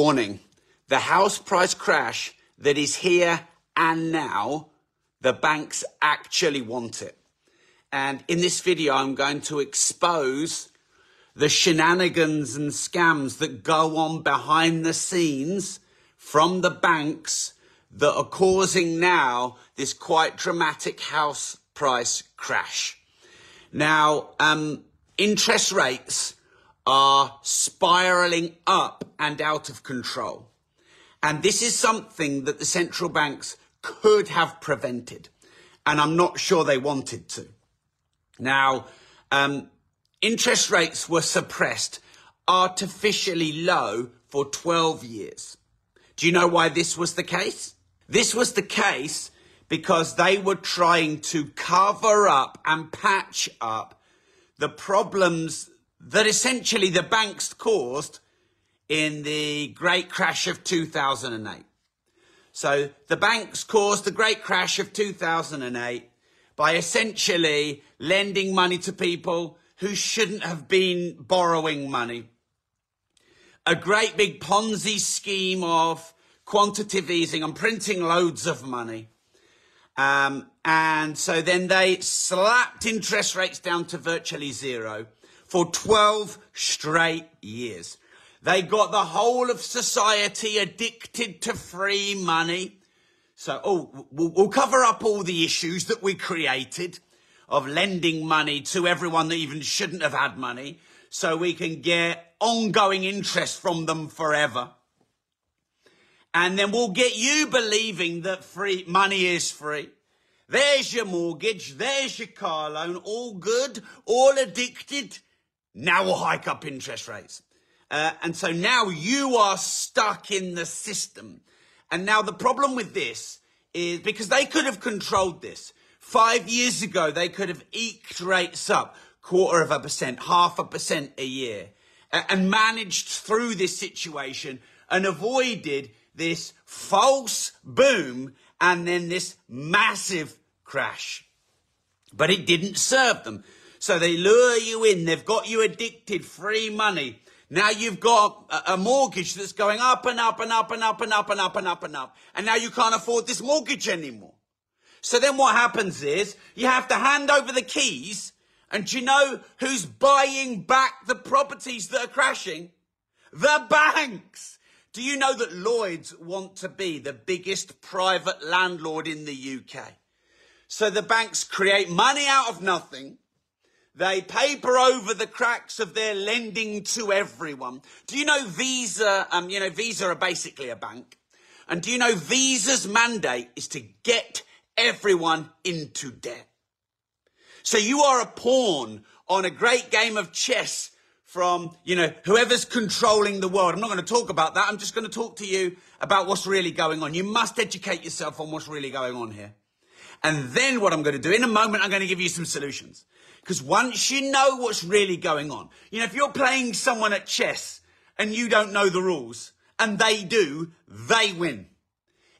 warning. The house price crash that is here and now, the banks actually want it. And in this video, I'm going to expose the shenanigans and scams that go on behind the scenes from the banks that are causing now this quite dramatic house price crash. Now, um, interest rates are spiraling up and out of control. And this is something that the central banks could have prevented. And I'm not sure they wanted to. Now, um, interest rates were suppressed artificially low for 12 years. Do you know why this was the case? This was the case because they were trying to cover up and patch up the problems that essentially the banks caused in the great crash of 2008. So the banks caused the great crash of 2008 by essentially lending money to people who shouldn't have been borrowing money. A great big Ponzi scheme of quantitative easing and printing loads of money. Um, and so then they slapped interest rates down to virtually zero for 12 straight years. They got the whole of society addicted to free money. So, oh, we'll, we'll cover up all the issues that we created of lending money to everyone that even shouldn't have had money so we can get ongoing interest from them forever. And then we'll get you believing that free money is free. There's your mortgage. There's your car loan. All good. All addicted. Now we'll hike up interest rates. Uh, and so now you are stuck in the system. And now the problem with this is because they could have controlled this. Five years ago, they could have eked rates up quarter of a percent, half a percent a year, and managed through this situation and avoided this false boom and then this massive crash. But it didn't serve them. So they lure you in. They've got you addicted, free money. Now you've got a mortgage that's going up and up and up and up and up and up and up and up. And now you can't afford this mortgage anymore. So then what happens is you have to hand over the keys. And do you know who's buying back the properties that are crashing? The banks. Do you know that Lloyds want to be the biggest private landlord in the UK? So the banks create money out of nothing. They paper over the cracks of their lending to everyone. Do you know Visa? Um, you know, Visa are basically a bank. And do you know Visa's mandate is to get everyone into debt? So you are a pawn on a great game of chess from, you know, whoever's controlling the world. I'm not going to talk about that. I'm just going to talk to you about what's really going on. You must educate yourself on what's really going on here. And then what I'm going to do in a moment, I'm going to give you some solutions. Because once you know what's really going on, you know, if you're playing someone at chess and you don't know the rules and they do, they win.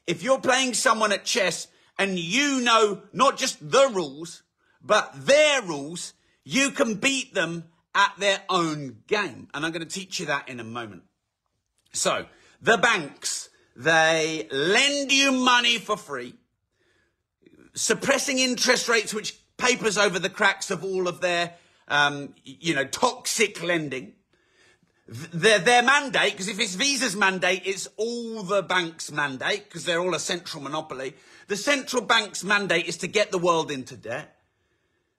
If you're playing someone at chess and you know not just the rules, but their rules, you can beat them at their own game. And I'm going to teach you that in a moment. So, the banks, they lend you money for free, suppressing interest rates, which papers over the cracks of all of their, um, you know, toxic lending. Their, their mandate, because if it's Visa's mandate, it's all the banks' mandate, because they're all a central monopoly. The central bank's mandate is to get the world into debt.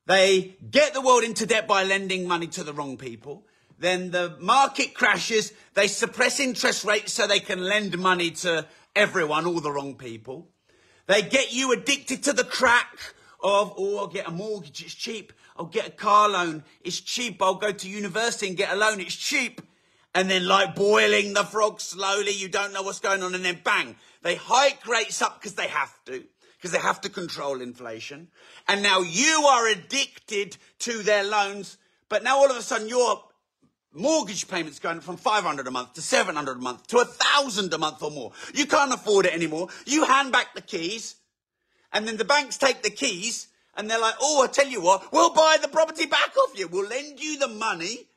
They get the world into debt by lending money to the wrong people. Then the market crashes. They suppress interest rates so they can lend money to everyone, all the wrong people. They get you addicted to the crack of, oh, I'll get a mortgage, it's cheap. I'll get a car loan, it's cheap. I'll go to university and get a loan, it's cheap. And then, like boiling the frog slowly, you don't know what's going on, and then bang, they hike rates up because they have to because they have to control inflation. And now you are addicted to their loans, but now all of a sudden your mortgage payments going from 500 a month to 700 a month to 1000 a month or more. You can't afford it anymore. You hand back the keys and then the banks take the keys and they're like, "Oh, I tell you what, we'll buy the property back off you. We'll lend you the money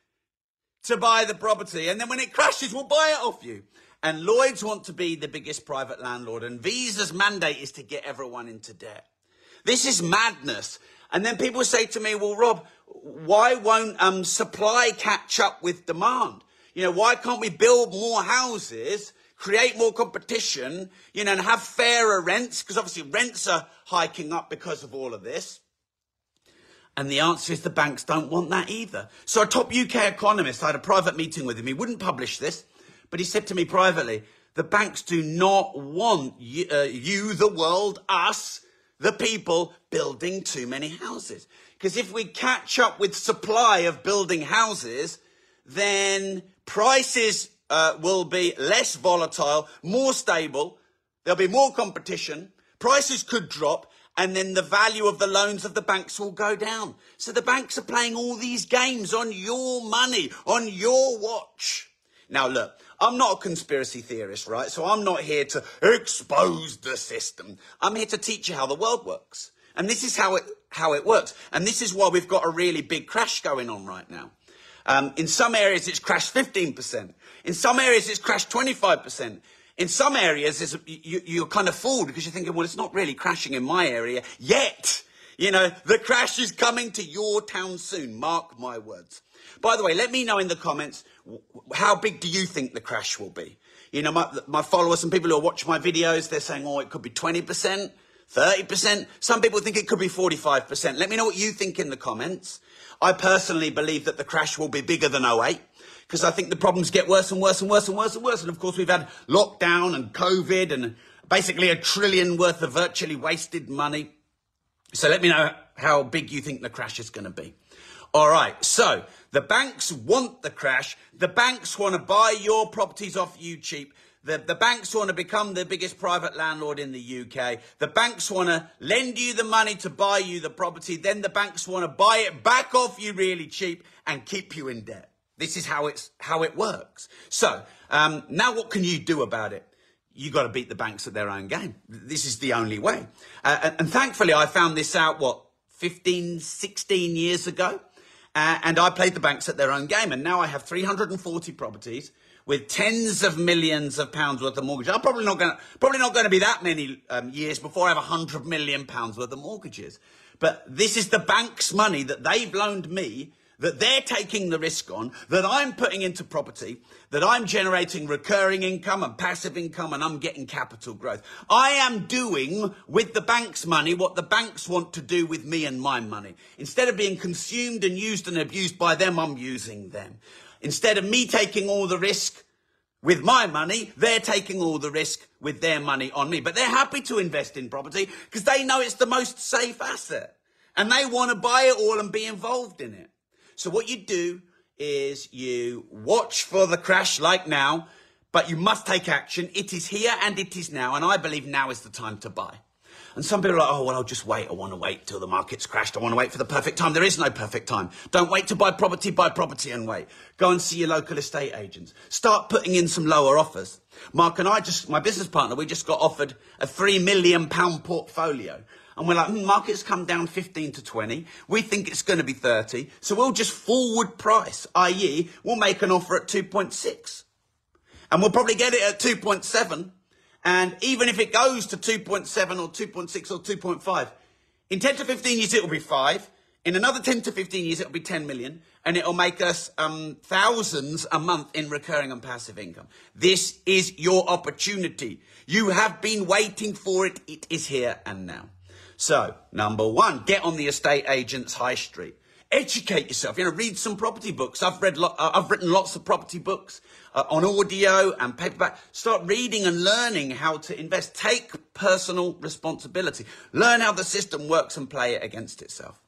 to buy the property and then when it crashes, we'll buy it off you." And Lloyds want to be the biggest private landlord, and Visa's mandate is to get everyone into debt. This is madness. And then people say to me, well, Rob, why won't um, supply catch up with demand? You know, why can't we build more houses, create more competition, you know, and have fairer rents? Because obviously rents are hiking up because of all of this. And the answer is the banks don't want that either. So a top UK economist, I had a private meeting with him. He wouldn't publish this, but he said to me privately, the banks do not want you, uh, you the world, us, the people building too many houses. Because if we catch up with supply of building houses, then prices uh, will be less volatile, more stable. There'll be more competition. Prices could drop and then the value of the loans of the banks will go down. So the banks are playing all these games on your money, on your watch. Now look, I'm not a conspiracy theorist, right? So I'm not here to expose the system. I'm here to teach you how the world works. And this is how it, how it works. And this is why we've got a really big crash going on right now. Um, in some areas, it's crashed 15%. In some areas, it's crashed 25%. In some areas, you, you're kind of fooled because you're thinking, well, it's not really crashing in my area yet. You know, the crash is coming to your town soon. Mark my words. By the way, let me know in the comments how big do you think the crash will be? You know, my, my followers and people who watch my videos, they're saying, oh, it could be 20%, 30%. Some people think it could be 45%. Let me know what you think in the comments. I personally believe that the crash will be bigger than 08 because I think the problems get worse and worse and worse and worse and worse. And of course, we've had lockdown and COVID and basically a trillion worth of virtually wasted money. So let me know how big you think the crash is going to be. All right. So the banks want the crash. The banks want to buy your properties off you cheap. The, the banks want to become the biggest private landlord in the UK. The banks want to lend you the money to buy you the property. Then the banks want to buy it back off you really cheap and keep you in debt. This is how it's how it works. So um, now, what can you do about it? You got to beat the banks at their own game. This is the only way. Uh, and, and, thankfully, I found this out what 15, 16 years ago, uh, and I played the banks at their own game. And now I have 340 properties with tens of millions of pounds worth of mortgages. I'm probably not going to probably not going to be that many um, years before I have 100 million pounds worth of mortgages. But this is the bank's money that they've loaned me that they're taking the risk on, that I'm putting into property, that I'm generating recurring income and passive income and I'm getting capital growth. I am doing with the bank's money what the banks want to do with me and my money. Instead of being consumed and used and abused by them, I'm using them. Instead of me taking all the risk with my money, they're taking all the risk with their money on me. But they're happy to invest in property because they know it's the most safe asset and they want to buy it all and be involved in it. So what you do is you watch for the crash like now, but you must take action. It is here and it is now. And I believe now is the time to buy. And some people are like, oh, well, I'll just wait. I want to wait till the market's crashed. I want to wait for the perfect time. There is no perfect time. Don't wait to buy property, buy property and wait. Go and see your local estate agents. Start putting in some lower offers. Mark and I just, my business partner, we just got offered a three million pound portfolio and we're like, hmm, market's come down 15 to 20. We think it's going to be 30. So we'll just forward price, i.e., we'll make an offer at 2.6. And we'll probably get it at 2.7. And even if it goes to 2.7 or 2.6 or 2.5, in 10 to 15 years, it'll be five. In another 10 to 15 years, it'll be 10 million and it'll make us um, thousands a month in recurring and passive income. This is your opportunity. You have been waiting for it. It is here and now. So, number one, get on the estate agent's high street. Educate yourself. You know, read some property books. I've read, lo- uh, I've written lots of property books uh, on audio and paperback. Start reading and learning how to invest. Take personal responsibility. Learn how the system works and play it against itself.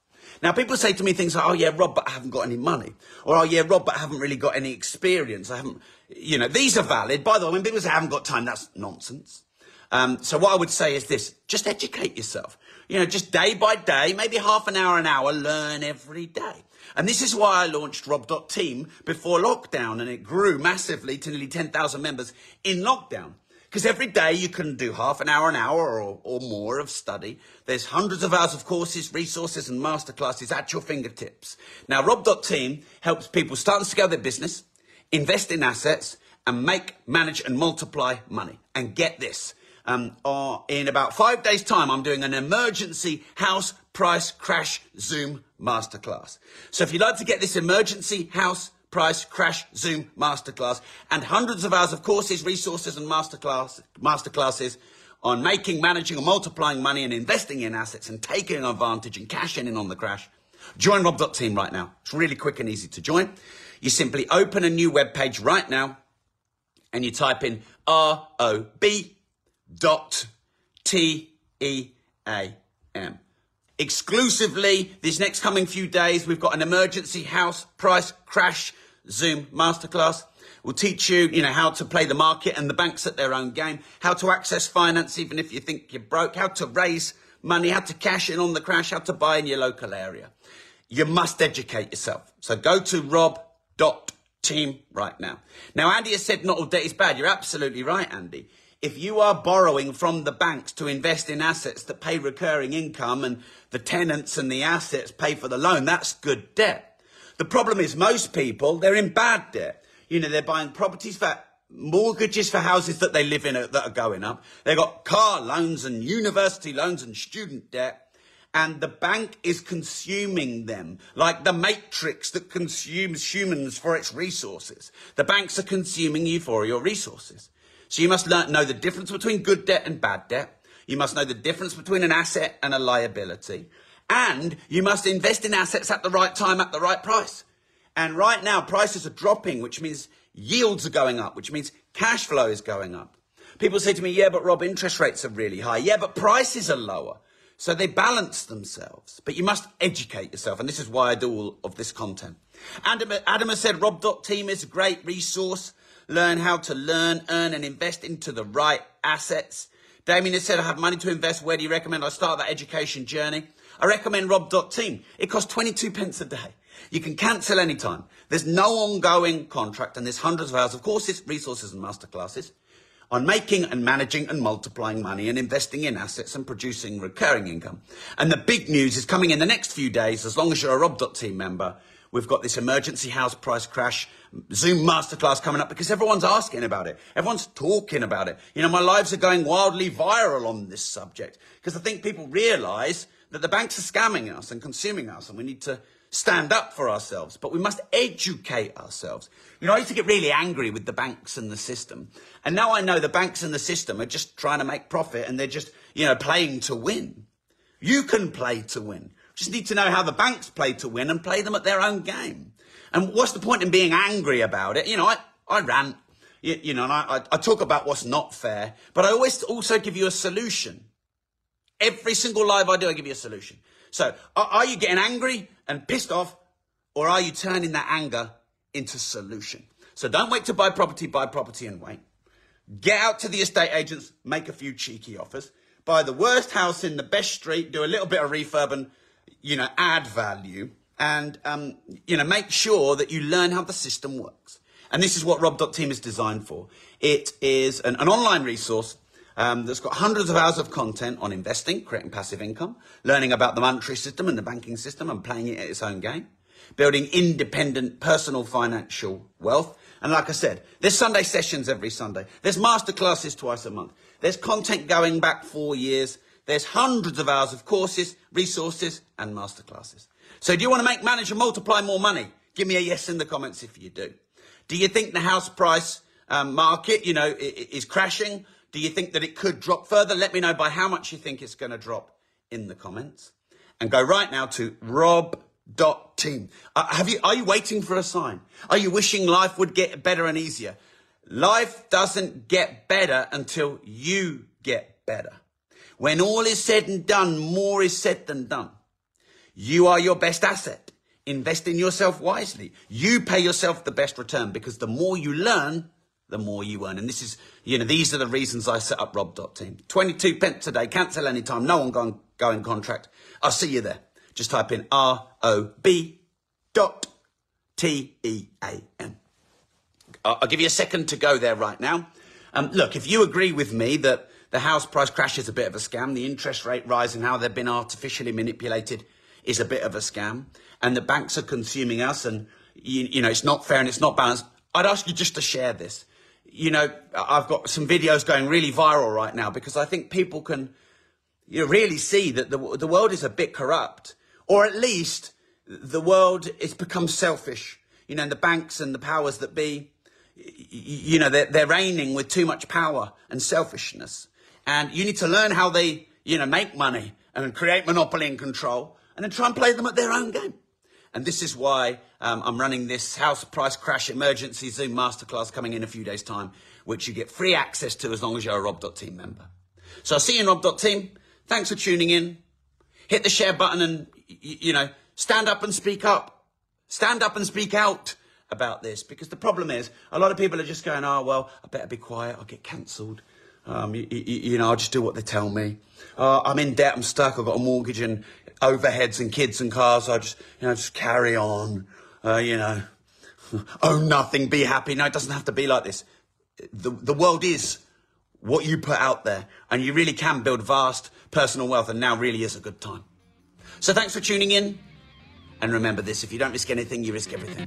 Now, people say to me things like, oh, yeah, Rob, but I haven't got any money. Or, oh, yeah, Rob, but I haven't really got any experience. I haven't, you know, these are valid. By the way, when people say I haven't got time, that's nonsense. Um, so what I would say is this, just educate yourself. You know, just day by day, maybe half an hour, an hour, learn every day. And this is why I launched Rob.team before lockdown and it grew massively to nearly 10,000 members in lockdown. Because every day you can do half an hour, an hour or, or more of study. There's hundreds of hours of courses, resources and masterclasses at your fingertips. Now, Rob.team helps people start and scale their business, invest in assets, and make, manage, and multiply money. And get this. Um, uh, in about five days' time, I'm doing an emergency house price crash Zoom masterclass. So if you'd like to get this emergency house price crash Zoom masterclass and hundreds of hours of courses, resources, and masterclass masterclasses on making, managing, and multiplying money and investing in assets and taking advantage and cashing in on the crash, join Rob.team right now. It's really quick and easy to join. You simply open a new web page right now and you type in R O B dot T E A M. Exclusively, these next coming few days, we've got an emergency house price crash Zoom masterclass. We'll teach you, you know, how to play the market and the banks at their own game, how to access finance even if you think you're broke, how to raise money, how to cash in on the crash, how to buy in your local area. You must educate yourself. So go to rob.team right now. Now, Andy has said not all debt is bad. You're absolutely right, Andy. If you are borrowing from the banks to invest in assets that pay recurring income and the tenants and the assets pay for the loan, that's good debt. The problem is most people, they're in bad debt. You know, they're buying properties for mortgages for houses that they live in uh, that are going up. They've got car loans and university loans and student debt. And the bank is consuming them like the matrix that consumes humans for its resources. The banks are consuming you for your resources. So you must learn, know the difference between good debt and bad debt. You must know the difference between an asset and a liability. And you must invest in assets at the right time at the right price. And right now, prices are dropping, which means yields are going up, which means cash flow is going up. People say to me, yeah, but Rob, interest rates are really high. Yeah, but prices are lower. So they balance themselves. But you must educate yourself. And this is why I do all of this content. Adam, Adam has said Rob.team is a great resource learn how to learn, earn, and invest into the right assets. Damien has said, I have money to invest. Where do you recommend I start that education journey? I recommend Rob.team. It costs 22 pence a day. You can cancel anytime. There's no ongoing contract and there's hundreds of hours of courses, resources and masterclasses on making and managing and multiplying money and investing in assets and producing recurring income. And the big news is coming in the next few days, as long as you're a Rob.team member, We've got this emergency house price crash Zoom masterclass coming up because everyone's asking about it. Everyone's talking about it. You know, my lives are going wildly viral on this subject because I think people realize that the banks are scamming us and consuming us and we need to stand up for ourselves, but we must educate ourselves. You know, I used to get really angry with the banks and the system. And now I know the banks and the system are just trying to make profit and they're just, you know, playing to win. You can play to win. Just need to know how the banks play to win and play them at their own game. And what's the point in being angry about it? You know, I, I rant, you, you know, and I, I talk about what's not fair, but I always also give you a solution. Every single live I do, I give you a solution. So are, are you getting angry and pissed off or are you turning that anger into solution? So don't wait to buy property, buy property and wait. Get out to the estate agents, make a few cheeky offers, buy the worst house in the best street, do a little bit of refurb and you know, add value and, um, you know, make sure that you learn how the system works. And this is what Rob.team is designed for. It is an, an online resource um, that's got hundreds of hours of content on investing, creating passive income, learning about the monetary system and the banking system and playing it at its own game, building independent personal financial wealth. And like I said, there's Sunday sessions every Sunday. There's masterclasses twice a month. There's content going back four years. There's hundreds of hours of courses, resources, and masterclasses. So do you want to make, manage, and multiply more money? Give me a yes in the comments if you do. Do you think the house price um, market, you know, is crashing? Do you think that it could drop further? Let me know by how much you think it's going to drop in the comments. And go right now to rob.team. Uh, have you, are you waiting for a sign? Are you wishing life would get better and easier? Life doesn't get better until you get better. When all is said and done, more is said than done. You are your best asset. Invest in yourself wisely. You pay yourself the best return because the more you learn, the more you earn. And this is, you know, these are the reasons I set up Rob.team. 22 pence a day, cancel anytime, no one go, go in contract. I'll see you there. Just type in R-O-B dot T-E-A-M. I'll give you a second to go there right now. Um, look, if you agree with me that the house price crash is a bit of a scam. The interest rate rise and how they've been artificially manipulated is a bit of a scam. And the banks are consuming us and, you, you know, it's not fair and it's not balanced. I'd ask you just to share this. you know, I've got some videos going really viral right now because I think people can you know, really see that the, the world is a bit corrupt, or at least the world has become selfish. You know, and the banks and the powers that be, you know, they're, they're reigning with too much power and selfishness. And you need to learn how they, you know, make money and create monopoly and control and then try and play them at their own game. And this is why um, I'm running this house price crash emergency Zoom masterclass coming in a few days' time, which you get free access to as long as you're a Rob.team member. So I'll see you in Rob.team. Thanks for tuning in. Hit the share button and, you know, stand up and speak up. Stand up and speak out about this because the problem is a lot of people are just going, oh, well, I better be quiet. I'll get cancelled. Um, you, you, you, know, I'll just do what they tell me. Uh, I'm in debt. I'm stuck. I've got a mortgage and overheads and kids and cars. So I just, you know, just carry on. Uh, you know, own nothing, be happy. No, it doesn't have to be like this. The, the world is what you put out there, and you really can build vast personal wealth, and now really is a good time. So thanks for tuning in. And remember this if you don't risk anything, you risk everything.